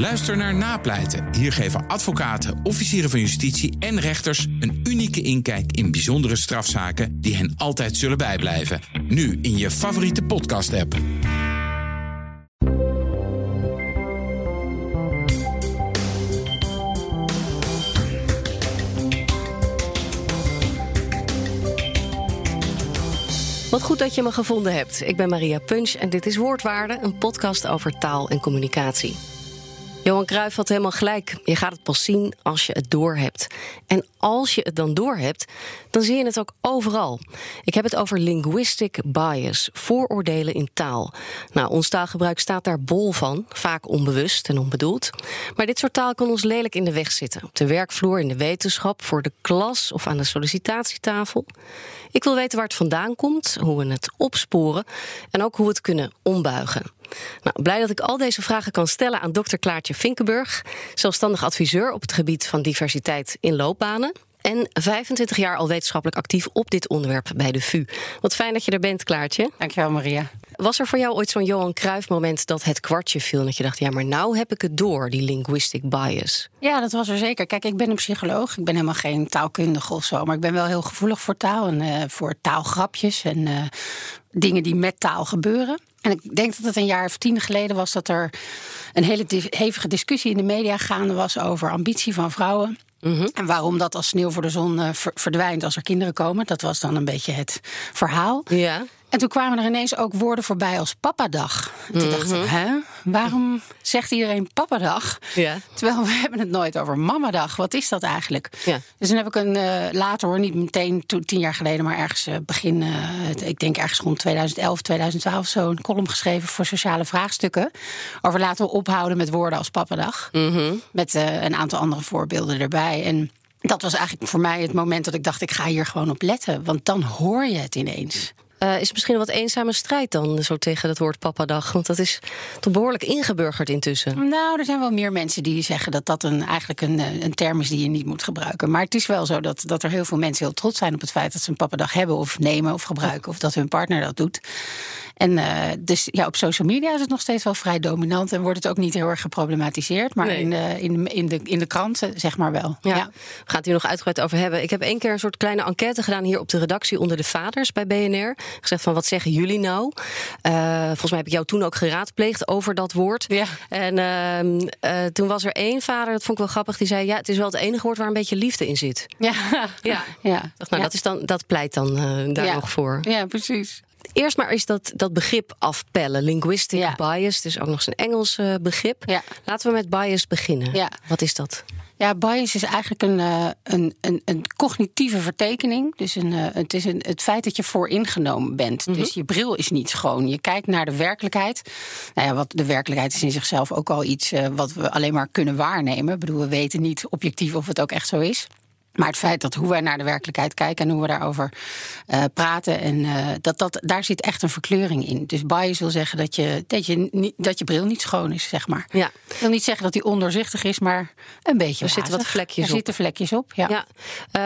Luister naar Napleiten. Hier geven advocaten, officieren van justitie en rechters een unieke inkijk in bijzondere strafzaken die hen altijd zullen bijblijven. Nu in je favoriete podcast-app. Wat goed dat je me gevonden hebt. Ik ben Maria Punch en dit is Woordwaarde, een podcast over taal en communicatie. Johan Cruijff had helemaal gelijk. Je gaat het pas zien als je het doorhebt. En als je het dan doorhebt, dan zie je het ook overal. Ik heb het over linguistic bias, vooroordelen in taal. Nou, ons taalgebruik staat daar bol van, vaak onbewust en onbedoeld. Maar dit soort taal kan ons lelijk in de weg zitten. Op de werkvloer, in de wetenschap, voor de klas of aan de sollicitatietafel. Ik wil weten waar het vandaan komt, hoe we het opsporen en ook hoe we het kunnen ombuigen. Nou, blij dat ik al deze vragen kan stellen aan dokter Klaartje Vinkenburg, zelfstandig adviseur op het gebied van diversiteit in loopbanen. En 25 jaar al wetenschappelijk actief op dit onderwerp bij de VU. Wat fijn dat je er bent, Klaartje. Dankjewel, Maria. Was er voor jou ooit zo'n Johan Cruijff moment dat het kwartje viel? Dat je dacht, ja, maar nou heb ik het door, die linguistic bias. Ja, dat was er zeker. Kijk, ik ben een psycholoog. Ik ben helemaal geen taalkundige of zo. Maar ik ben wel heel gevoelig voor taal en uh, voor taalgrapjes en uh, dingen die met taal gebeuren. En ik denk dat het een jaar of tien geleden was dat er een hele hevige discussie in de media gaande was over ambitie van vrouwen. Mm -hmm. En waarom dat als sneeuw voor de zon uh, verdwijnt als er kinderen komen. Dat was dan een beetje het verhaal. Ja. En toen kwamen er ineens ook woorden voorbij als papadag. En toen dacht ik, hè, waarom zegt iedereen papadag? Ja. Terwijl we hebben het nooit over mamadag. Wat is dat eigenlijk? Ja. Dus toen heb ik een uh, later hoor, niet meteen to, tien jaar geleden, maar ergens uh, begin, uh, ik denk ergens rond 2011, 2012 zo een column geschreven voor sociale vraagstukken. Over laten we ophouden met woorden als papadag. Mm -hmm. Met een aantal andere voorbeelden erbij. En dat was eigenlijk voor mij het moment dat ik dacht, ik ga hier gewoon op letten. Want dan hoor je het ineens. Uh, is misschien een wat eenzame strijd dan, zo tegen het woord papadag? Want dat is toch behoorlijk ingeburgerd intussen. Nou, er zijn wel meer mensen die zeggen dat dat een, eigenlijk een, een term is die je niet moet gebruiken. Maar het is wel zo dat, dat er heel veel mensen heel trots zijn op het feit dat ze een papadag hebben of nemen of gebruiken. Of dat hun partner dat doet. En uh, dus ja, op social media is het nog steeds wel vrij dominant en wordt het ook niet heel erg geproblematiseerd. Maar Nee. in, de, in, de, in, de, in de kranten zeg maar wel. Ja. We gaan het hier nog uitgebreid over hebben. Ik heb één keer een soort kleine enquête gedaan hier op de redactie onder de vaders bij BNR. Gezegd van wat zeggen jullie nou? Uh, volgens mij heb ik jou toen ook geraadpleegd over dat woord. Ja. En uh, uh, toen was er één vader, dat vond ik wel grappig, die zei: Ja, het is wel het enige woord waar een beetje liefde in zit. Ja, Ja. ja. Dacht, nou, ja. dat, is dan, dat pleit dan uh, daar Ja. nog voor. ja precies. Eerst maar eens dat, dat begrip afpellen. Linguistic bias, dus ook nog eens een Engels begrip. Ja. Laten we met bias beginnen. Ja. Wat is dat? Ja, bias is eigenlijk een, uh, een, een, een cognitieve vertekening. Dus een, uh, het is een, het feit dat je vooringenomen bent. Mhm. Dus je bril is niet schoon. Je kijkt naar de werkelijkheid. Nou ja, wat de werkelijkheid is in zichzelf ook al iets uh, wat we alleen maar kunnen waarnemen. Ik bedoel, we weten niet objectief of het ook echt zo is. Maar het feit dat hoe wij naar de werkelijkheid kijken en hoe we daarover uh, praten, en uh, dat, dat, daar zit echt een verkleuring in. Dus bias wil zeggen dat je, dat, je niet, dat je bril niet schoon is, zeg maar. Ja. Ik wil niet zeggen dat die ondoorzichtig is, maar een beetje. Er zitten wat vlekjes er op. zitten vlekjes op, ja. ja.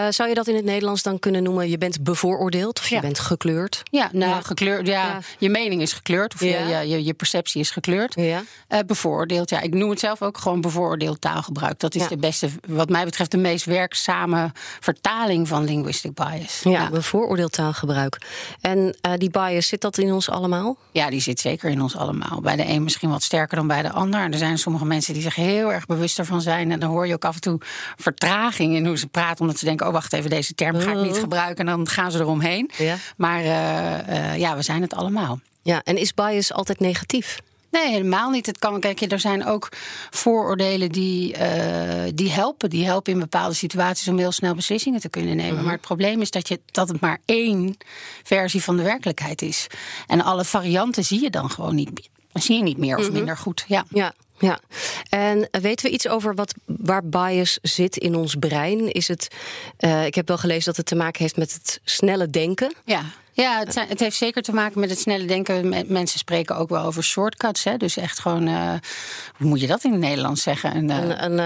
Uh, zou je dat in het Nederlands dan kunnen noemen? Je bent bevooroordeeld of je bent gekleurd? Ja, nou, Ja. gekleurd. Ja, je mening is gekleurd, of je, je, je perceptie is gekleurd. Ja. Bevooroordeeld, ja. Ik noem het zelf ook gewoon bevooroordeeld taalgebruik. Dat is de beste, wat mij betreft, de meest werkzame vertaling van linguistic bias. Ja, bevooroordeeld taalgebruik. En uh, die bias, zit dat in ons allemaal? Ja, die zit zeker in ons allemaal. Bij de een misschien wat sterker dan bij de ander. En er zijn sommige mensen die zich heel erg bewust ervan zijn. En dan hoor je ook af en toe vertraging in hoe ze praten. Omdat ze denken, oh wacht even, deze term ga ik niet Oh. gebruiken. En dan gaan ze eromheen. Ja. Maar uh, uh, ja, we zijn het allemaal. Ja, en is bias altijd negatief? Nee, helemaal niet. Het kan, kijk, er zijn ook vooroordelen die, uh, die helpen. Die helpen in bepaalde situaties om heel snel beslissingen te kunnen nemen. Mhm. Maar het probleem is dat, je, dat het maar één versie van de werkelijkheid is. En alle varianten zie je dan gewoon niet. Zie je niet meer of Mhm. minder goed. Ja. Ja. Ja, en weten we iets over wat, waar bias zit in ons brein? Is het, uh, ik heb wel gelezen dat het te maken heeft met het snelle denken. Ja. Ja, het, zijn, het, heeft zeker te maken met het snelle denken. Mensen spreken ook wel over shortcuts. Hè? Dus echt gewoon, uh, hoe moet je dat in het Nederlands zeggen? Een, een, een,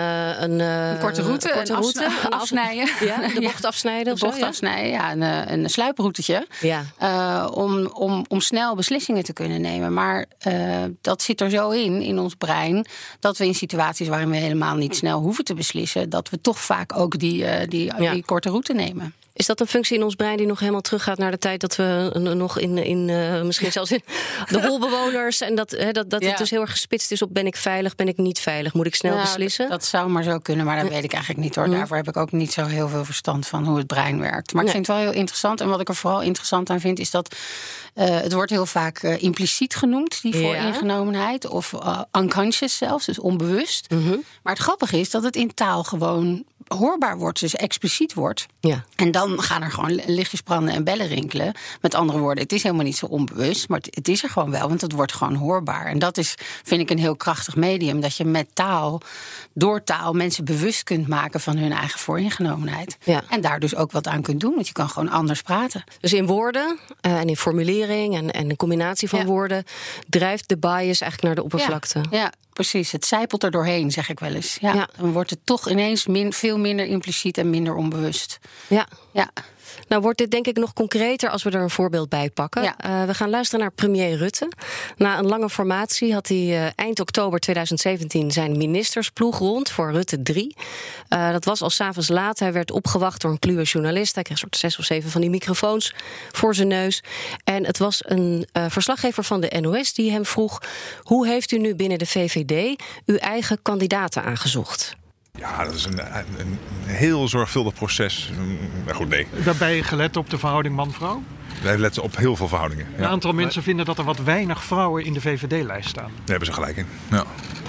een, een korte route, een, korte route, een afsnijden. Ja, de bocht afsnijden. De bocht zo, afsnijden, ja, een, een sluiproutetje. Ja. Uh, om, om, om snel beslissingen te kunnen nemen. Maar uh, dat zit er zo in, in ons brein, dat we in situaties waarin we helemaal niet snel hoeven te beslissen, dat we toch vaak ook die, uh, die, Ja. die korte route nemen. Is dat een functie in ons brein die nog helemaal teruggaat naar de tijd dat we eh, nog in, in uh, misschien zelfs in de holbewoners en dat, dat, dat Ja. het dus heel erg gespitst is op ben ik veilig, ben ik niet veilig, moet ik snel Nou, beslissen? Dat zou maar zo kunnen, maar dat weet ik eigenlijk niet hoor. Daarvoor heb ik ook niet zo heel veel verstand van hoe het brein werkt. Maar ik vind het wel heel interessant. En wat ik er vooral interessant aan vind, is dat eh, het wordt heel vaak eh, impliciet genoemd, die Ja. vooringenomenheid. Of eh, unconscious zelfs, dus onbewust. Mhm. Maar het grappige is dat het in taal gewoon hoorbaar wordt, dus expliciet wordt. Ja. En dan gaan er gewoon lichtjes branden en bellen rinkelen. Met andere woorden, het is helemaal niet zo onbewust, maar het, is er gewoon wel, want het wordt gewoon hoorbaar. En dat is, vind ik, een heel krachtig medium. Dat je met taal, door taal, mensen bewust kunt maken van hun eigen vooringenomenheid. Ja. En daar dus ook wat aan kunt doen, want je kan gewoon anders praten. Dus in woorden eh, en in formulering en, en een combinatie van Ja. woorden drijft de bias eigenlijk naar de oppervlakte. Ja, ja, precies. Het zijpelt er doorheen, zeg ik wel eens. Ja, Ja. Dan wordt het toch ineens min, veel minder impliciet en minder onbewust. ja. Ja. Nou wordt dit denk ik nog concreter als we er een voorbeeld bij pakken. Ja. Eh, we gaan luisteren naar premier Rutte. Na een lange formatie had hij eh, eind oktober 2017 zijn ministersploeg rond voor Rutte 3. Eh, dat was al s'avonds laat. Hij werd opgewacht door een kluwe journalist. Hij kreeg een soort zes of zeven van die microfoons voor zijn neus. En het was een verslaggever van de NOS die hem vroeg... hoe heeft u nu binnen de VVD uw eigen kandidaten aangezocht? Ja, dat is een, een, een heel zorgvuldig proces. Maar goed, nee. Daarbij gelet op de verhouding man-vrouw. Wij letten op heel veel verhoudingen. Een Ja, aantal mensen vinden dat er wat weinig vrouwen in de VVD-lijst staan. daar hebben ze gelijk in. Ja.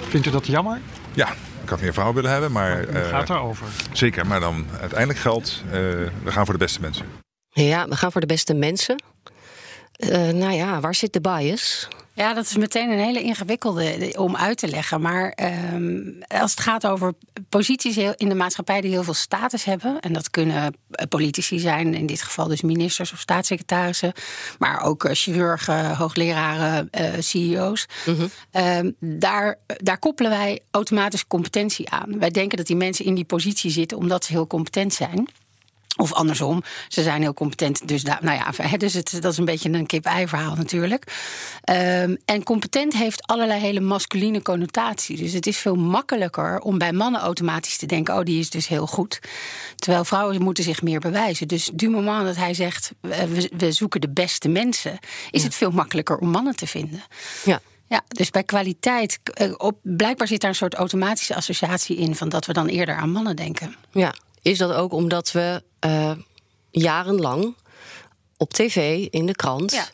Vindt u dat jammer? ja, ik had meer vrouwen willen hebben, maar... Hoe eh, gaat daarover? Zeker, maar dan uiteindelijk geldt, eh, we gaan voor de beste mensen. Ja, we gaan voor de beste mensen. Eh, nou ja, waar zit de bias? Ja, dat is meteen een hele ingewikkelde eh, om uit te leggen. Maar ehm, als het gaat over posities in de maatschappij die heel veel status hebben, en dat kunnen eh, politici zijn, in dit geval dus ministers of staatssecretarissen, maar ook eh, chirurgen, hoogleraren, CEO's, ehm, daar, daar koppelen wij automatisch competentie aan. Wij denken dat die mensen in die positie zitten omdat ze heel competent zijn. Of andersom, ze zijn heel competent. Dus, daar, nou ja, dus het, dat is een beetje een kip-ei verhaal natuurlijk. Ehm, en competent heeft allerlei hele masculine connotaties. Dus het is veel makkelijker om bij mannen automatisch te denken: oh, die is dus heel goed. Terwijl vrouwen moeten zich meer bewijzen. Dus du moment dat hij zegt: we, we zoeken de beste mensen, is het veel makkelijker om mannen te vinden. Ja. Ja, dus bij kwaliteit, eh, op, blijkbaar zit daar een soort automatische associatie in van dat we dan eerder aan mannen denken. Ja, is dat ook omdat we eh, jarenlang op tv, in de krant, Ja.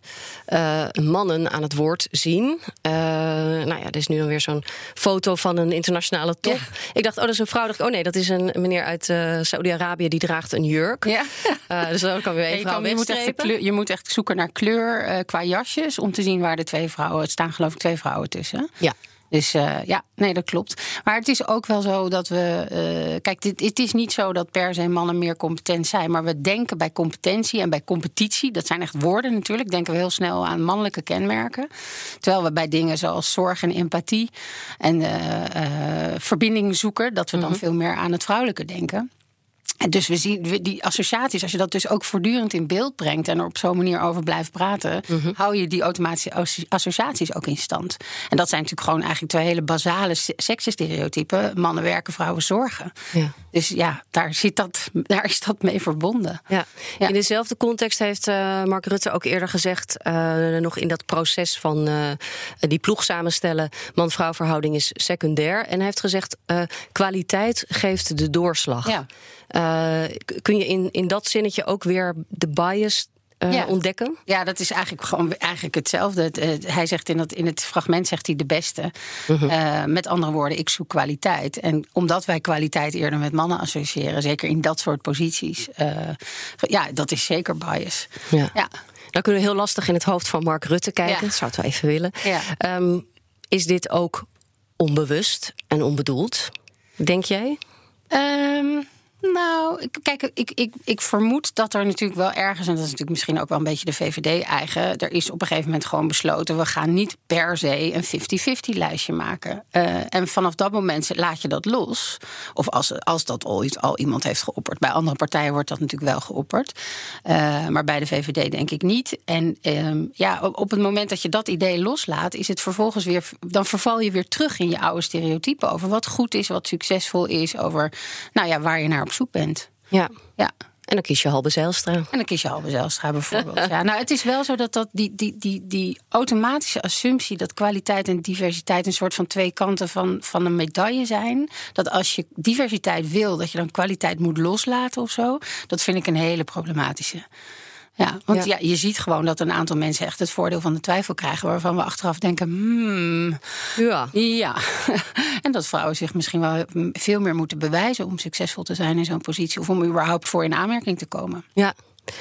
eh, mannen aan het woord zien. Eh, nou ja, er is nu dan weer zo'n foto van een internationale top. Ja. Ik dacht, oh, dat is een vrouw. Dacht, oh nee, dat is een meneer uit eh Saudi-Arabië die draagt een jurk. Ja. Dus dan kan weer één je, vrouw je, moet echt kleur, je moet echt zoeken naar kleur qua jasjes om te zien waar de twee vrouwen. Het staan geloof ik twee vrouwen tussen. Ja. Dus eh, ja, nee, dat klopt. Maar het is ook wel zo dat we. eh, kijk, dit, het is niet zo dat per se mannen meer competent zijn. Maar we denken bij competentie en bij competitie. Dat zijn echt woorden natuurlijk. Denken we heel snel aan mannelijke kenmerken. Terwijl we bij dingen zoals zorg en empathie. en eh, verbinding zoeken. dat we dan veel meer aan het vrouwelijke denken. En dus we zien die associaties, als je dat dus ook voortdurend in beeld brengt en er op zo'n manier over blijft praten, hou je die automatische asso- associaties ook in stand. En dat zijn natuurlijk gewoon eigenlijk twee hele basale se- seksenstereotypen: mannen werken, vrouwen zorgen. Ja. Dus ja, daar, zit dat, daar is dat mee verbonden. Ja. Ja. In dezelfde context heeft eh, Mark Rutte ook eerder gezegd, eh, nog in dat proces van eh, die ploeg samenstellen, man-vrouw verhouding is secundair. En hij heeft gezegd, kwaliteit geeft de doorslag. Ja. Eh, kun je in, in dat zinnetje ook weer de bias eh, Ja. ontdekken? Ja, dat is eigenlijk gewoon eigenlijk hetzelfde. Het, hij zegt in, dat, in het fragment zegt hij de beste. Eh, met andere woorden, ik zoek kwaliteit. En omdat wij kwaliteit eerder met mannen associëren, zeker in dat soort posities, ja, dat is zeker bias. Ja. Ja. Dan kunnen we heel lastig in het hoofd van Mark Rutte kijken. Ja. Dat zou het wel even willen. Ehm, is dit ook onbewust en onbedoeld? Denk jij? Ehm, Nou, kijk, ik, ik, ik vermoed dat er natuurlijk wel ergens, en dat is natuurlijk misschien ook wel een beetje de VVD-eigen, er is op een gegeven moment gewoon besloten, we gaan niet per se een 50-50 lijstje maken. Eh, en vanaf dat moment laat je dat los. Of als, als dat ooit al iemand heeft geopperd. Bij andere partijen wordt dat natuurlijk wel geopperd. Eh, maar bij de VVD denk ik niet. En ehm, ja, op, op het moment dat je dat idee loslaat, is het vervolgens weer, dan verval je weer terug in je oude stereotypen over wat goed is, wat succesvol is, over nou ja, waar je naar op zoek bent. Ja. Ja. En dan kies je Halbe Zijlstra. En dan kies je Halbe Zijlstra bijvoorbeeld. ja, nou, het is wel zo dat, dat die, die, die, die automatische assumptie... dat kwaliteit en diversiteit een soort van twee kanten van, van een medaille zijn... dat als je diversiteit wil, dat je dan kwaliteit moet loslaten of zo... dat vind ik een hele problematische. Ja, want Ja. ja. je ziet gewoon dat een aantal mensen echt het voordeel van de twijfel krijgen... waarvan we achteraf denken, hmm, Ja. ja. en dat vrouwen zich misschien wel veel meer moeten bewijzen... om succesvol te zijn in zo'n positie... of om überhaupt voor in aanmerking te komen. Ja.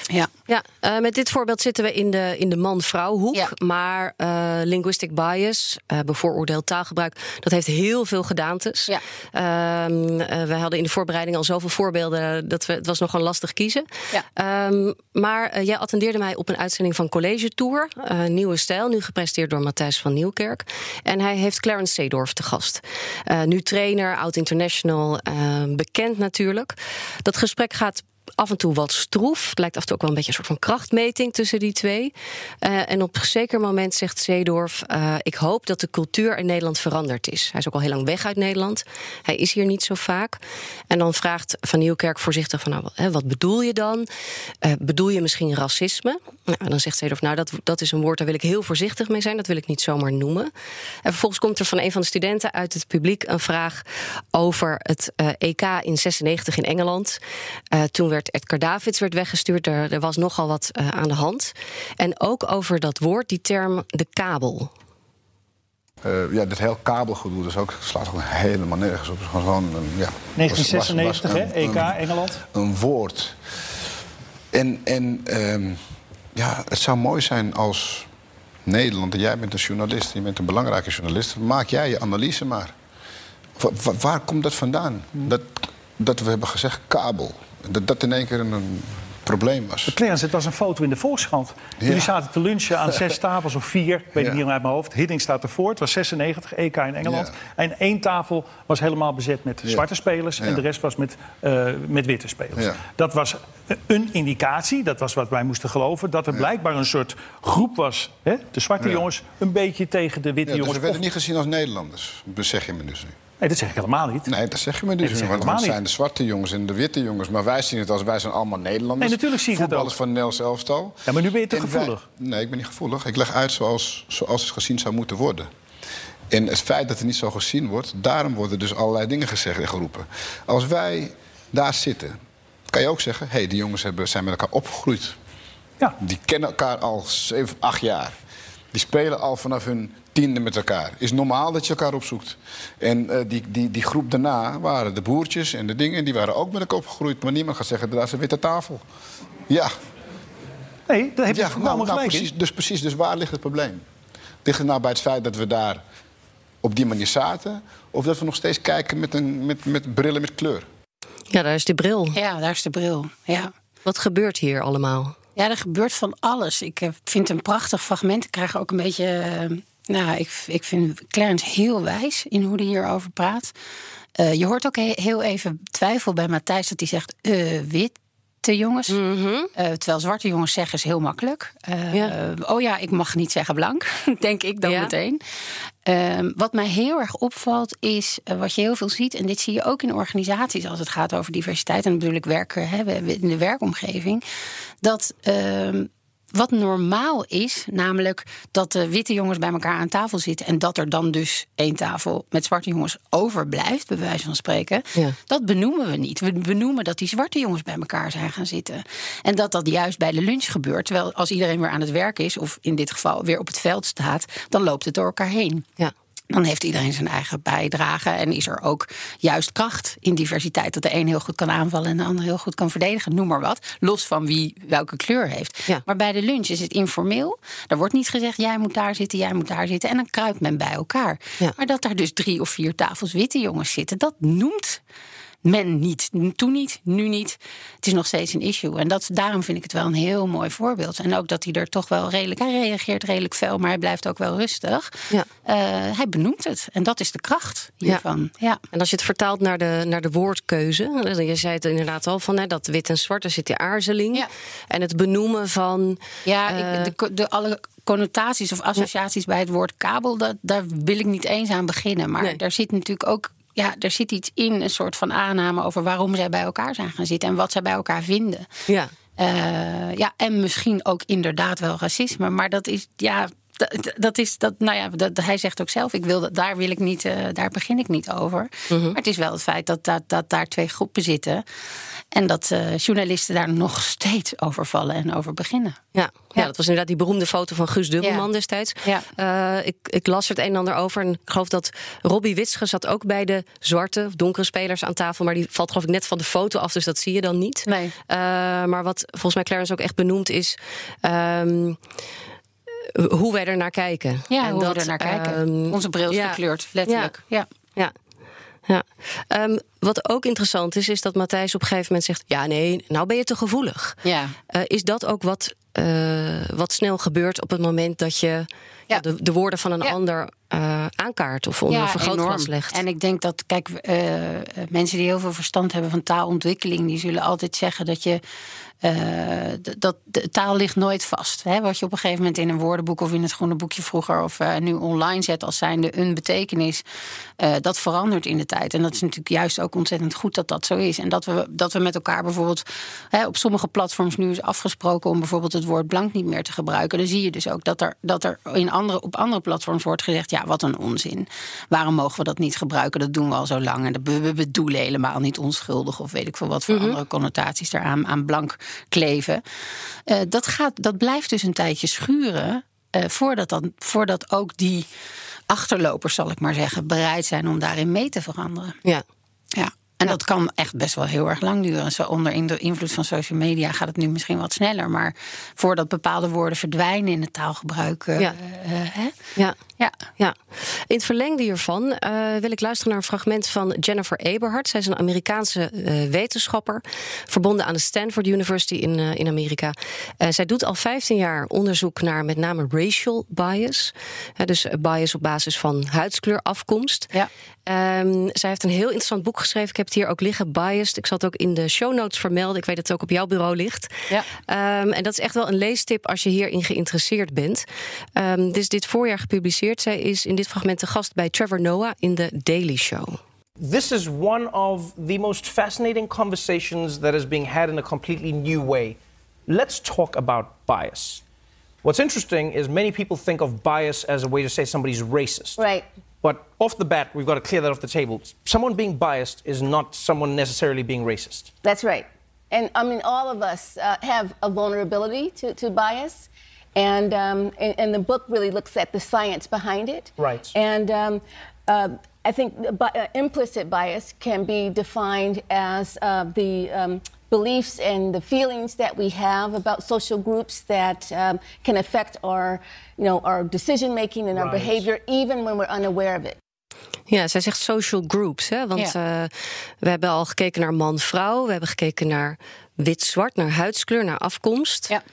Ja. Ja, eh, met dit voorbeeld zitten we in de, in de man-vrouw hoek. Ja. Maar eh, linguistic bias, eh, bevooroordeeld taalgebruik, dat heeft heel veel gedaantes. Ja. Ehm, eh, we hadden in de voorbereiding al zoveel voorbeelden dat we, het was nogal lastig kiezen. Ja. Ehm, maar jij attendeerde mij op een uitzending van College Tour, Nieuwe Stijl, nu gepresenteerd door Matthijs van Nieuwkerk. En hij heeft Clarence Seedorf te gast. Nu trainer, oud international, bekend natuurlijk. Dat gesprek gaat af en toe wat stroef. Het lijkt af en toe ook wel een beetje een soort van krachtmeting tussen die twee. Eh, en op een zeker moment zegt Zeedorf... eh, ik hoop dat de cultuur in Nederland veranderd is. Hij is ook al heel lang weg uit Nederland. Hij is hier niet zo vaak. En dan vraagt Van Nieuwkerk voorzichtig van... Nou, wat bedoel je dan? Eh, bedoel je misschien racisme? Nou, dan zegt Zeedorf, nou, dat, dat is een woord... daar wil ik heel voorzichtig mee zijn. Dat wil ik niet zomaar noemen. En vervolgens komt er van een van de studenten uit het publiek... een vraag over het EK in 96 in Engeland. Toen werd Edgar Davids werd weggestuurd. Er, er was nogal wat eh, aan de hand. En ook over dat woord, die term de kabel. Eh, ja, dit heel kabelgedoe dus ook, slaat ook helemaal nergens op. Het is gewoon een, ja, 1996, was- hè? was EK, een- Engeland. Een woord. En, en ehm, ja, het zou mooi zijn als Nederland, en jij bent een journalist, je bent een belangrijke journalist, maak jij je analyse maar. Wa- wa- waar komt dat vandaan? Dat, dat we hebben gezegd kabel. Dat dat in één keer een, een probleem was. Clarence, het was een foto in de Volkskrant. Ja. Jullie zaten te lunchen aan zes tafels of vier. Ik weet het Ja. niet meer uit mijn hoofd. Hidding staat ervoor. Het was 96, EK in Engeland. Ja. En één tafel was helemaal bezet met zwarte spelers. En de rest was met, eh, met witte spelers. Dat was een indicatie, dat was wat wij moesten geloven... dat er blijkbaar een soort groep was. Hè? De zwarte jongens een beetje tegen de witte dus jongens. we werden Of- niet gezien als Nederlanders, dat zeg je me dus nu. Nee, dat zeg ik helemaal niet. Nee, dat zeg je me dus dat niet. Want het zijn de zwarte jongens en de witte jongens. Maar wij zien het als wij zijn allemaal Nederlanders. Nee, natuurlijk zie ik Voetballers ook. van Nels elftal. Ja, maar nu ben je te En wij- gevoelig. nee, ik ben niet gevoelig. Ik leg uit zoals, zoals het gezien zou moeten worden. En het feit dat het niet zo gezien wordt... daarom worden dus allerlei dingen gezegd en geroepen. Als wij daar zitten, kan je ook zeggen... hé, hey, die jongens hebben, zijn met elkaar opgegroeid. Ja. Die kennen elkaar al 7, 8 jaar. Die spelen al vanaf hun tiende met elkaar. Is normaal dat je elkaar opzoekt. En eh, die, die, die groep daarna waren de boertjes en de dingen... die waren ook met elkaar opgegroeid. Maar niemand gaat zeggen, daar is een witte tafel. Ja, Nee, daar heb je ja volkomen nou, nou, gelijk precies, dus precies. Dus waar ligt het probleem? Ligt het nou bij het feit dat we daar op die manier zaten... of dat we nog steeds kijken met, een, met, met brillen met kleur? Ja, daar is de bril. Ja, daar is de bril. Ja. Wat gebeurt hier allemaal? Ja, er gebeurt van alles. Ik eh, vind het een prachtig fragment. Ik krijg ook een beetje. Nou, ik, ik vind Clarence heel wijs in hoe hij hierover praat. Eh, je hoort ook he- heel even twijfel bij Matthijs dat hij zegt: eh, witte jongens. Eh, terwijl zwarte jongens zeggen is heel makkelijk. Ja. oh ja, ik mag niet zeggen blank, denk ik dan Ja. meteen. Ehm, wat mij heel erg opvalt is wat je heel veel ziet, en dit zie je ook in organisaties als het gaat over diversiteit en natuurlijk werken hè, in de werkomgeving, dat ehm, wat normaal is, namelijk dat de witte jongens bij elkaar aan tafel zitten en dat er dan dus één tafel met zwarte jongens overblijft, bij wijze van spreken, Ja. dat benoemen we niet. We benoemen dat die zwarte jongens bij elkaar zijn gaan zitten. En dat dat juist bij de lunch gebeurt. Terwijl als iedereen weer aan het werk is, of in dit geval weer op het veld staat, dan loopt het door elkaar heen. Ja. Dan heeft iedereen zijn eigen bijdrage. En is er ook juist kracht in diversiteit. Dat de een heel goed kan aanvallen en de ander heel goed kan verdedigen. Noem maar wat. Los van wie welke kleur heeft. Ja. Maar bij de lunch is het informeel. Er wordt niet gezegd: jij moet daar zitten, jij moet daar zitten. En dan kruipt men bij elkaar. Ja. Maar dat daar dus drie of vier tafels witte jongens zitten, dat noemt men niet. Toen niet, nu niet. Het is nog steeds een issue. En dat, daarom vind ik het wel een heel mooi voorbeeld. En ook dat hij er toch wel redelijk... Hij reageert redelijk fel, maar hij blijft ook wel rustig. Ja. Uh, hij benoemt het. En dat is de kracht hiervan. Ja. ja. En als je het vertaalt naar de, naar de woordkeuze... je zei het inderdaad al van hè, dat wit en zwart, daar zit die aarzeling. Ja. En het benoemen van... Ja, uh, ik, de, de, alle connotaties of associaties bij het woord kabel... Dat, daar wil ik niet eens aan beginnen. Maar Nee. daar zit natuurlijk ook ja, er zit iets in, een soort van aanname over waarom zij bij elkaar zijn gaan zitten en wat zij bij elkaar vinden. Ja. Uh, ja, en misschien ook inderdaad wel racisme, maar dat is ja. Dat, dat is dat, nou ja, dat, hij zegt ook zelf: ik wil dat, daar wil ik niet, uh, daar begin ik niet over. Mhm. Maar het is wel het feit dat, dat, dat daar twee groepen zitten. En dat uh, journalisten daar nog steeds over vallen en over beginnen. Ja, ja. ja dat was inderdaad die beroemde foto van Guus Dubbelman Ja. destijds. Ja. Uh, ik, ik las er het een en ander over. En ik geloof dat Robbie Witsche zat ook bij de zwarte, donkere spelers aan tafel. Maar die valt geloof ik net van de foto af, dus dat zie je dan niet. Nee. Maar wat volgens mij Clarence ook echt benoemd is... Um, hoe wij er naar kijken. Ja, en hoe dat, we er naar kijken. um, Onze bril is ja. gekleurd, letterlijk. Ja. ja. Ja. Um, wat ook interessant is, is dat Matthijs op een gegeven moment zegt: Ja, nee, nou ben je te gevoelig. Ja. Uh, is dat ook wat, uh, wat snel gebeurt op het moment dat je ja. de, de, woorden van een ja. ander uh, aankaart of onder ja, vergrootglas legt? En ik denk dat, kijk, uh, mensen die heel veel verstand hebben van taalontwikkeling, die zullen altijd zeggen dat je. Uh, dat de taal ligt nooit vast. Hè? Wat je op een gegeven moment in een woordenboek of in het groene boekje vroeger of nu online zet als zijnde een betekenis, dat verandert in de tijd. En dat is natuurlijk juist ook ontzettend goed dat dat zo is. En dat we, dat we met elkaar bijvoorbeeld hè, op sommige platforms nu is afgesproken om bijvoorbeeld het woord blank niet meer te gebruiken. Dan zie je dus ook dat er, dat er in andere, op andere platforms wordt gezegd: ja, wat een onzin. Waarom mogen we dat niet gebruiken? Dat doen we al zo lang. En we bedoelen helemaal niet onschuldig of weet ik veel wat voor Mhm. mm -hmm. andere connotaties er aan, aan blank kleven. Uh, dat, gaat, dat blijft dus een tijdje schuren uh, voordat, dan, voordat ook die achterlopers, zal ik maar zeggen, bereid zijn om daarin mee te veranderen. Ja. Ja. En dat kan echt best wel heel erg lang duren. Zo onder de invloed van social media gaat het nu misschien wat sneller. Maar voordat bepaalde woorden verdwijnen in het taalgebruik. Uh, ja. hè? Ja. Ja. ja. In het verlengde hiervan uh, wil ik luisteren naar een fragment van Jennifer Eberhard. Zij is een Amerikaanse uh, wetenschapper, verbonden aan de Stanford University in, uh, in Amerika. zij doet al 15 jaar onderzoek naar met name racial bias. dus bias op basis van huidskleur, afkomst. Ja. Um, zij heeft een heel interessant boek geschreven. Ik heb het hier ook liggen, Biased. Ik zal het ook in de show notes vermelden. Ik weet dat het ook op jouw bureau ligt. Ja. Um, en dat is echt wel een leestip als je hierin geïnteresseerd bent. Um, dit is dit voorjaar gepubliceerd. Zij is in dit fragment de gast bij Trevor Noah in The Daily Show. This is one of the most fascinating conversations that is being had in a completely new way. Let's talk about bias. What's interesting is many people think of bias as a way to say somebody's racist. Right. But off the bat, we've got to clear that off the table. Someone being biased is not someone necessarily being racist. That's right. And I mean, all of us uh, have a vulnerability to, to bias. And, um, and, and, the book really looks at the science behind it. Right. And um, uh, I think bi- uh, implicit bias can be defined as uh, the um, beliefs and the feelings that we have about social groups that um, can affect our, you know, our decision making and our behavior, even when we're unaware of it. Ja, zij zegt social groups. Hè? Want Ja. uh, we hebben al gekeken naar man-vrouw. We hebben gekeken naar wit-zwart, naar huidskleur, naar afkomst. Ja.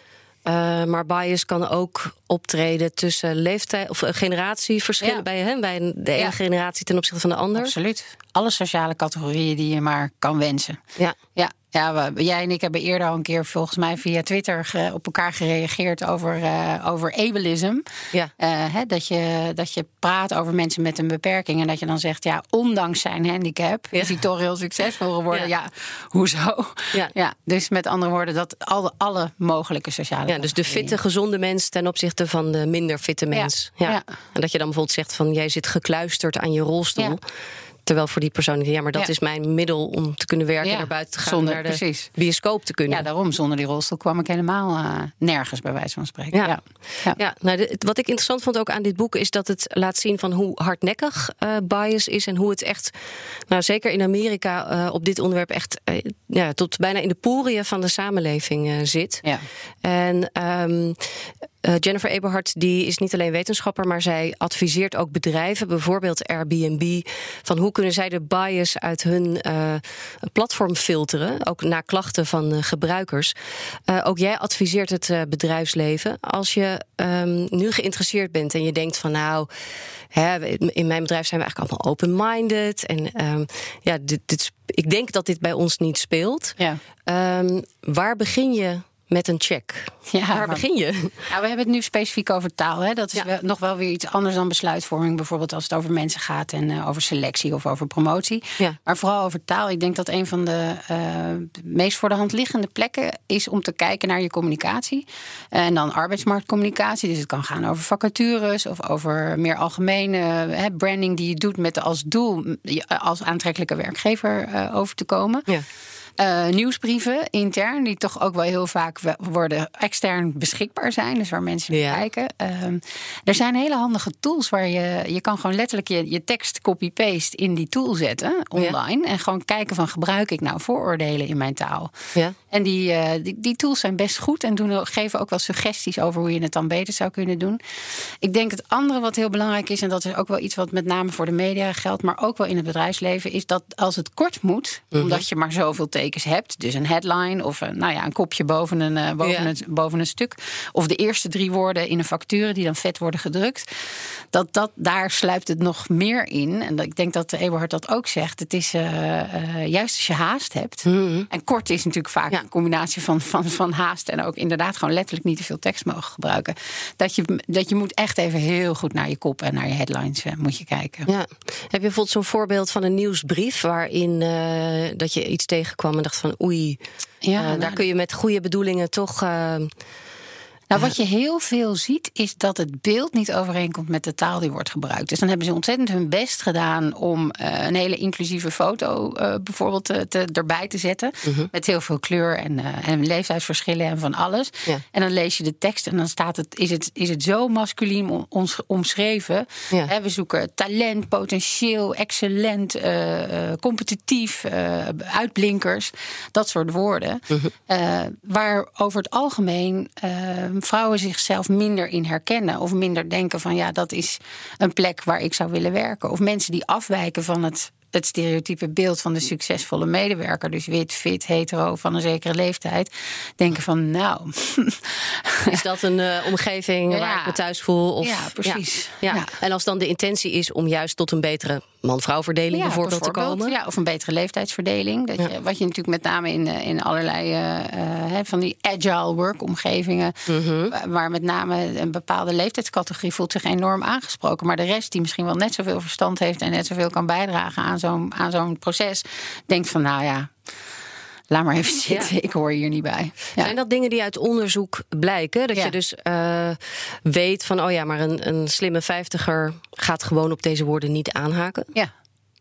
Uh, maar bias kan ook optreden tussen leeftijd of uh, generatieverschillen Ja. bij, hè, bij de ene Ja. generatie ten opzichte van de ander. Absoluut. Alle sociale categorieën die je maar kan wensen. Ja. Ja, ja we, jij en ik hebben eerder al een keer volgens mij via Twitter ge- op elkaar gereageerd over, eh, over ableism. Ja. Eh, hè, dat, je, dat je praat over mensen met een beperking en dat je dan zegt, ja, ondanks zijn handicap Ja. is hij toch heel succesvol geworden. Ja. Ja, hoezo? Ja. dus met andere woorden, dat alle, alle mogelijke sociale Ja, dus de fitte, gezonde mens ten opzichte van de minder fitte mens. Ja. Ja. En dat je dan bijvoorbeeld zegt van jij zit gekluisterd aan je rolstoel. Terwijl voor die persoon, ja, maar dat Ja. is mijn middel om te kunnen werken, Ja, naar buiten te gaan, zonder- naar de precies. bioscoop te kunnen. Ja, daarom, zonder die rolstoel kwam ik helemaal eh, nergens bij wijze van spreken. Ja. Ja. Ja. Nou, de- wat ik interessant vond ook aan dit boek is dat het laat zien van hoe hardnekkig eh, bias is en hoe het echt, nou zeker in Amerika eh, op dit onderwerp echt ja, tot bijna in de poriën van de samenleving zit. Ja. En ehm, Uh, Jennifer Eberhard die is niet alleen wetenschapper, maar zij adviseert ook bedrijven, bijvoorbeeld Airbnb, van hoe kunnen zij de bias uit hun uh, platform filteren, ook na klachten van uh, gebruikers. ook jij adviseert het bedrijfsleven. Als je um, nu geïnteresseerd bent en je denkt van nou, hè, in mijn bedrijf zijn we eigenlijk allemaal open-minded en um, ja, dit, dit, ik denk dat dit bij ons niet speelt. Ja. Um, waar begin je met een check. Ja, Waar begin je? We hebben het nu specifiek over taal. Hè? Dat is wel, nog wel weer iets anders dan besluitvorming. Bijvoorbeeld als het over mensen gaat en uh, over selectie of over promotie. Ja. Maar vooral over taal. Ik denk dat een van de uh, meest voor de hand liggende plekken is om te kijken naar je communicatie. En dan arbeidsmarktcommunicatie. Dus het kan gaan over vacatures of over meer algemene branding die je doet met als doel als aantrekkelijke werkgever over te komen. Ja. Uh, nieuwsbrieven intern, die toch ook wel heel vaak worden extern beschikbaar zijn. Dus waar mensen naar kijken. Uh, er zijn hele handige tools waar je, je kan gewoon letterlijk je, je tekst copy-paste in die tool zetten online. En gewoon kijken van gebruik ik nou vooroordelen in mijn taal. Ja. En die, uh, die, die, tools zijn best goed en doen, geven ook wel suggesties over hoe je het dan beter zou kunnen doen. Ik denk het andere wat heel belangrijk is, en dat is ook wel iets wat met name voor de media geldt, maar ook wel in het bedrijfsleven, is dat als het kort moet, -hmm. omdat je maar zoveel hebt, dus een headline of een, nou ja, een kopje boven een, uh, boven, ja. het, boven een stuk, of de eerste drie woorden in een factuur die dan vet worden gedrukt, dat, dat daar sluipt het nog meer in. En ik denk dat Eberhard dat ook zegt. Het is uh, juist als je haast hebt, mm -hmm. en kort is natuurlijk vaak. Ja een combinatie van, van, van haast en ook inderdaad gewoon letterlijk niet te veel tekst mogen gebruiken. Dat je, dat je moet echt even heel goed naar je kop en naar je headlines moet je kijken. Ja. Heb je bijvoorbeeld zo'n voorbeeld van een nieuwsbrief waarin dat je iets tegenkwam en dacht van oei, ja, uh, nou, daar kun je met goede bedoelingen toch. Nou, wat je heel veel ziet, is dat het beeld niet overeenkomt met de taal die wordt gebruikt. Dus dan hebben ze ontzettend hun best gedaan om uh, een hele inclusieve foto uh, bijvoorbeeld te, te, erbij te zetten. Mhm. Uh -huh. Met heel veel kleur en, uh, en leeftijdsverschillen en van alles. Ja. En dan lees je de tekst en dan staat het, is, het, is het zo masculien om, ons, omschreven. Ja. Hè, we zoeken talent, potentieel, excellent, competitief, uitblinkers. Dat soort woorden. Mhm. -huh. waar over het algemeen vrouwen zichzelf minder in herkennen. Of minder denken van ja, dat is een plek waar ik zou willen werken. Of mensen die afwijken van het, het stereotype beeld van de succesvolle medewerker. Dus wit, fit, hetero, van een zekere leeftijd. Denken van nou. Is dat een uh, omgeving Ja. waar ik me thuis voel? Of, Ja, precies. Ja. Ja. En als dan de intentie is om juist tot een betere man-vrouw verdeling bijvoorbeeld, te komen. Ja, of een betere leeftijdsverdeling. Dat je, wat je natuurlijk met name in, eh, in allerlei eh, eh, van die agile work-omgevingen... Mhm. wa- waar met name een bepaalde leeftijdscategorie voelt zich enorm aangesproken. Maar de rest die misschien wel net zoveel verstand heeft... en net zoveel kan bijdragen aan zo'n aan zo'n proces... denkt van nou ja, laat maar even zitten, ik hoor hier niet bij. Ja. Zijn dat dingen die uit onderzoek blijken? Dat Ja. je dus eh, weet van, oh ja, maar een, een slimme vijftiger gaat gewoon op deze woorden niet aanhaken? Ja.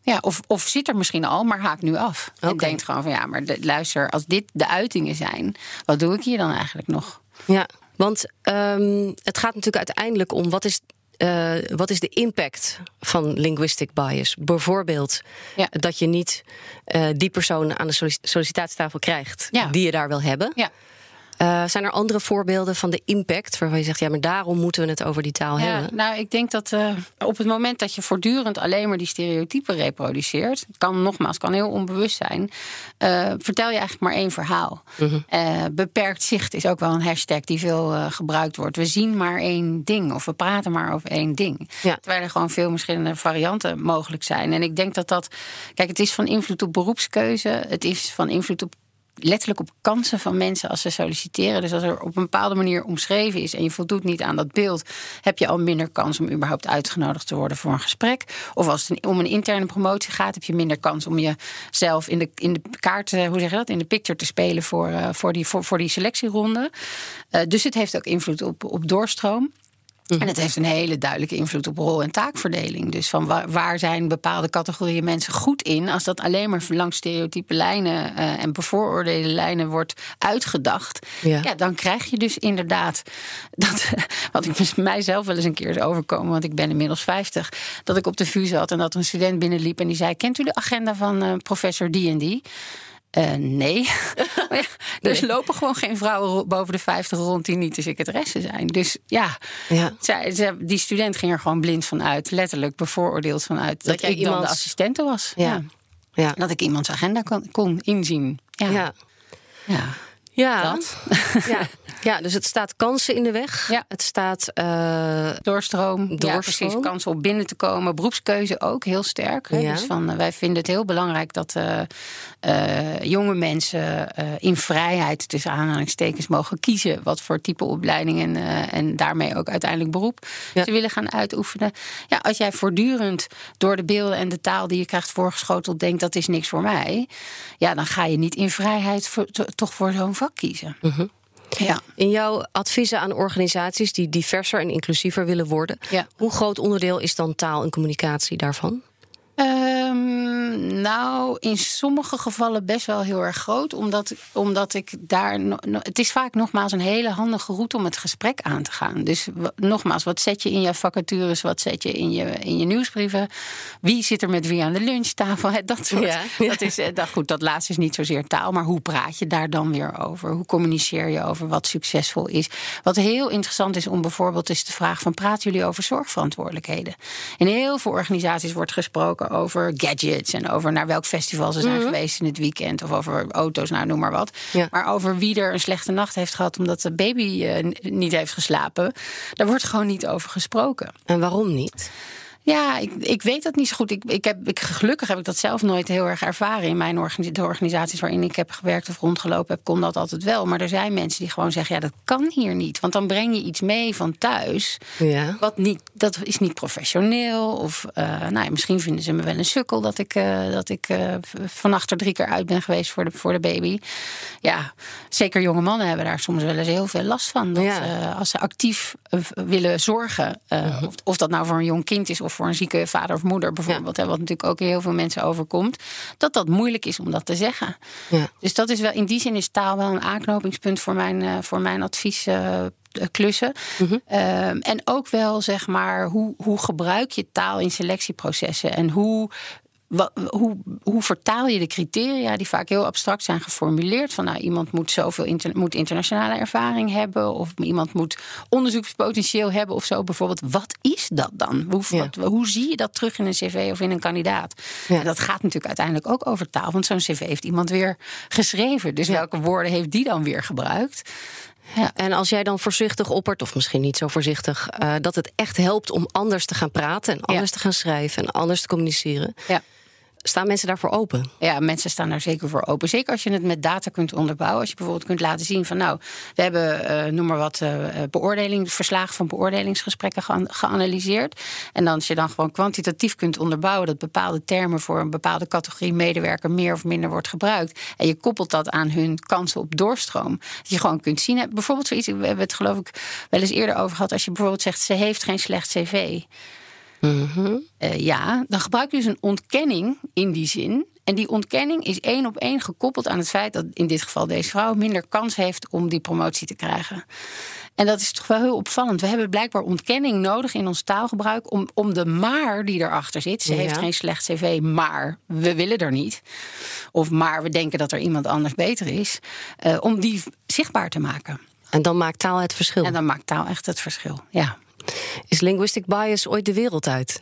Ja, of, of zit er misschien al, maar haakt nu af. En Oké. denkt gewoon van ja, maar de- luister, als dit de uitingen zijn, wat doe ik hier dan eigenlijk nog? Ja, want ehm, het gaat natuurlijk uiteindelijk om wat is, eh, wat is de impact van linguistic bias. Bijvoorbeeld Ja. dat je niet eh, die persoon aan de sollic- sollicitatietafel krijgt Ja. die je daar wil hebben. Ja. Eh, zijn er andere voorbeelden van de impact waarvan je zegt, ja, maar daarom moeten we het over die taal Ja, hebben? nou, ik denk dat eh, op het moment dat je voortdurend alleen maar die stereotypen reproduceert, kan nogmaals, kan heel onbewust zijn, eh, vertel je eigenlijk maar één verhaal. Mhm. Beperkt zicht is ook wel een hashtag die veel gebruikt wordt. We zien maar één ding of we praten maar over één ding. Ja. Terwijl er gewoon veel verschillende varianten mogelijk zijn. En ik denk dat dat, kijk, het is van invloed op beroepskeuze, het is van invloed op letterlijk op kansen van mensen als ze solliciteren. Dus als er op een bepaalde manier omschreven is en je voldoet niet aan dat beeld, heb je al minder kans om überhaupt uitgenodigd te worden voor een gesprek. Of als het om een interne promotie gaat, heb je minder kans om jezelf in de, in de kaart, hoe zeg je dat, in de picture te spelen voor, eh, voor, die, voor, voor die selectieronde. Eh, dus het heeft ook invloed op, op doorstroom. En het heeft een hele duidelijke invloed op rol- en taakverdeling. Dus van waar, waar zijn bepaalde categorieën mensen goed in... als dat alleen maar langs stereotype lijnen eh, en bevooroordeelde lijnen wordt uitgedacht... Ja. dan krijg je dus inderdaad... Dat, wat ik mis- mijzelf wel eens een keer is overkomen... want ik ben inmiddels 50... dat ik op de VU zat en dat een student binnenliep en die zei... kent u de agenda van eh, professor die en die? Uh, nee. er lopen gewoon geen vrouwen boven de 50 rond die niet de secretaresse zijn. Dus ja, ja. Zij, die student ging er gewoon blind van uit, letterlijk bevooroordeeld vanuit dat, dat ik iemand... dan de assistente was. Ja. ja. Dat ik iemands agenda kon, kon inzien. ja. ja. ja. Ja, ja. ja, dus het staat kansen in de weg. Ja. Het staat uh, doorstroom. doorstroom. Ja, kansen om binnen te komen. Beroepskeuze ook heel sterk. Ja. Dus van, uh, wij vinden het heel belangrijk dat uh, jonge mensen in vrijheid tussen aanhalingstekens mogen kiezen wat voor type opleiding en, en daarmee ook uiteindelijk beroep ze willen gaan uitoefenen. Ja, als jij voortdurend door de beelden en de taal die je krijgt voorgeschoteld denkt dat is niks voor mij, ja, dan ga je niet in vrijheid voor, toch voor zo'n vak kiezen. Mhm. Ja. In jouw adviezen aan organisaties die diverser en inclusiever willen worden, ja. hoe groot onderdeel is dan taal en communicatie daarvan? Um, nou, in sommige gevallen best wel heel erg groot. Omdat, omdat ik daar. No, het is vaak nogmaals een hele handige route om het gesprek aan te gaan. Dus nogmaals, wat zet je in je vacatures? Wat zet je in je, in je nieuwsbrieven? Wie zit er met wie aan de lunchtafel? Dat soort. Ja, Dat is, eh, dat, goed, dat laatste is niet zozeer taal. Maar hoe praat je daar dan weer over? Hoe communiceer je over wat succesvol is? Wat heel interessant is om bijvoorbeeld is de vraag van... praten jullie over zorgverantwoordelijkheden? In heel veel organisaties wordt gesproken over gadgets en over naar welk festival ze zijn mhm. geweest in het weekend. Of over auto's, nou noem maar wat. Maar over wie er een slechte nacht heeft gehad omdat de baby uh, niet heeft geslapen. Daar wordt gewoon niet over gesproken. En waarom niet? Ja, ik, ik weet dat niet zo goed. Ik, ik heb, ik, gelukkig heb ik dat zelf nooit heel erg ervaren. In mijn de organisaties waarin ik heb gewerkt of rondgelopen heb, kon dat altijd wel. Maar er zijn mensen die gewoon zeggen: ja, dat kan hier niet. Want dan breng je iets mee van thuis. Ja. Wat niet, dat is niet professioneel. Of uh, nou ja, misschien vinden ze me wel een sukkel dat ik, uh, dat ik uh, vannacht er drie keer uit ben geweest voor de, voor de baby. Ja, zeker jonge mannen hebben daar soms wel eens heel veel last van. Dat, ja. als ze actief willen zorgen, -huh. of, of dat nou voor een jong kind is of voor een zieke vader of moeder bijvoorbeeld, hè, wat natuurlijk ook heel veel mensen overkomt, dat dat moeilijk is om dat te zeggen. Ja. Dus dat is wel, in die zin is taal wel een aanknopingspunt voor mijn, uh, voor mijn advies. Uh, klussen. Mhm. Ehm, en ook wel, zeg maar, hoe, hoe gebruik je taal in selectieprocessen? En hoe hoe, hoe vertaal je de criteria die vaak heel abstract zijn geformuleerd? Van nou, iemand moet zoveel inter, moet internationale ervaring hebben, of iemand moet onderzoekspotentieel hebben of zo. Bijvoorbeeld, wat is dat dan? Hoe, wat, hoe zie je dat terug in een cv of in een kandidaat? Ja. dat gaat natuurlijk uiteindelijk ook over taal, want zo'n cv heeft iemand weer geschreven. Dus welke woorden heeft die dan weer gebruikt? Ja. En als jij dan voorzichtig oppert, of misschien niet zo voorzichtig, uh, dat het echt helpt om anders te gaan praten en anders te gaan schrijven en anders te communiceren. Ja staan mensen daarvoor open? Ja, mensen staan daar zeker voor open. Zeker als je het met data kunt onderbouwen. Als je bijvoorbeeld kunt laten zien van nou, we hebben, uh, noem maar wat, uh, beoordeling, verslagen van beoordelingsgesprekken ge geanalyseerd. En dan als je dan gewoon kwantitatief kunt onderbouwen dat bepaalde termen voor een bepaalde categorie medewerker meer of minder wordt gebruikt. En je koppelt dat aan hun kansen op doorstroom. Dat je gewoon kunt zien. Bijvoorbeeld zoiets, we hebben het geloof ik wel eens eerder over gehad. Als je bijvoorbeeld zegt, ze heeft geen slecht cv. Uh, ja, dan gebruik je dus een ontkenning in die zin. En die ontkenning is één op één gekoppeld aan het feit dat in dit geval deze vrouw minder kans heeft om die promotie te krijgen. En dat is toch wel heel opvallend. We hebben blijkbaar ontkenning nodig in ons taalgebruik om, om de maar die erachter zit. Ze heeft geen slecht cv, maar we willen er niet. Of maar we denken dat er iemand anders beter is. Uh, om die zichtbaar te maken. En dan maakt taal het verschil. En dan maakt taal echt het verschil, ja. Is linguistic bias ooit de wereld uit?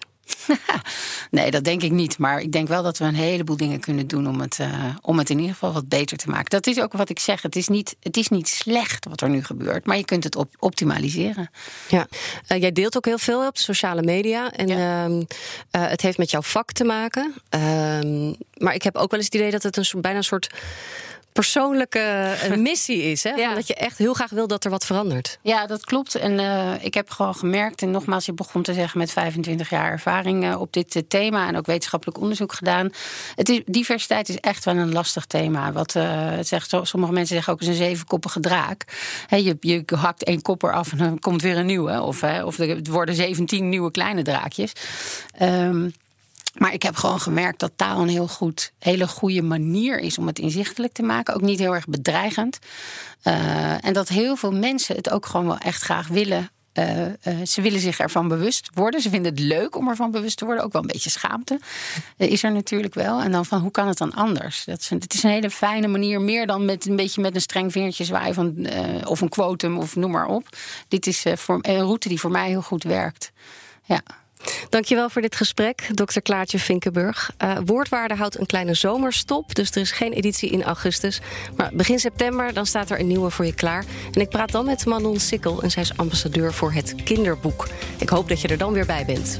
nee, dat denk ik niet. Maar ik denk wel dat we een heleboel dingen kunnen doen om het, uh, om het in ieder geval wat beter te maken. Dat is ook wat ik zeg. Het is niet, het is niet slecht wat er nu gebeurt, maar je kunt het op, optimaliseren. Ja, uh, jij deelt ook heel veel op sociale media. En ja. uh, het heeft met jouw vak te maken. Ehm, maar ik heb ook wel eens het idee dat het een, bijna een soort persoonlijke missie is. Hè? Ja. Dat je echt heel graag wil dat er wat verandert. Ja, dat klopt. En uh, ik heb gewoon gemerkt, en nogmaals, je begon te zeggen met 25 jaar ervaring uh, op dit uh, thema en ook wetenschappelijk onderzoek gedaan. Het is, diversiteit is echt wel een lastig thema. Wat zegt, sommige mensen zeggen ook is een zevenkoppige draak. He, je, je hakt één kop eraf en dan komt weer een nieuwe. Of, of er worden 17 nieuwe kleine draakjes. Um, maar ik heb gewoon gemerkt dat taal een heel goed, hele goede manier is om het inzichtelijk te maken. Ook niet heel erg bedreigend. Uh, en dat heel veel mensen het ook gewoon wel echt graag willen eh, eh, ze willen zich ervan bewust worden. Ze vinden het leuk om ervan bewust te worden. Ook wel een beetje schaamte eh, is er natuurlijk wel. En dan van hoe kan het dan anders? Dat is een, het is een hele fijne manier. Meer dan met een beetje met een streng vingertje zwaaien van, of een quotum of noem maar op. Dit is voor, een route die voor mij heel goed werkt. Ja. Dankjewel voor dit gesprek, dokter Klaartje Vinkenburg. Uh, Woordwaarde houdt een kleine zomerstop, dus er is geen editie in augustus. Maar begin september dan staat er een nieuwe voor je klaar. En ik praat dan met Manon Sikkel en zij is ambassadeur voor het kinderboek. Ik hoop dat je er dan weer bij bent.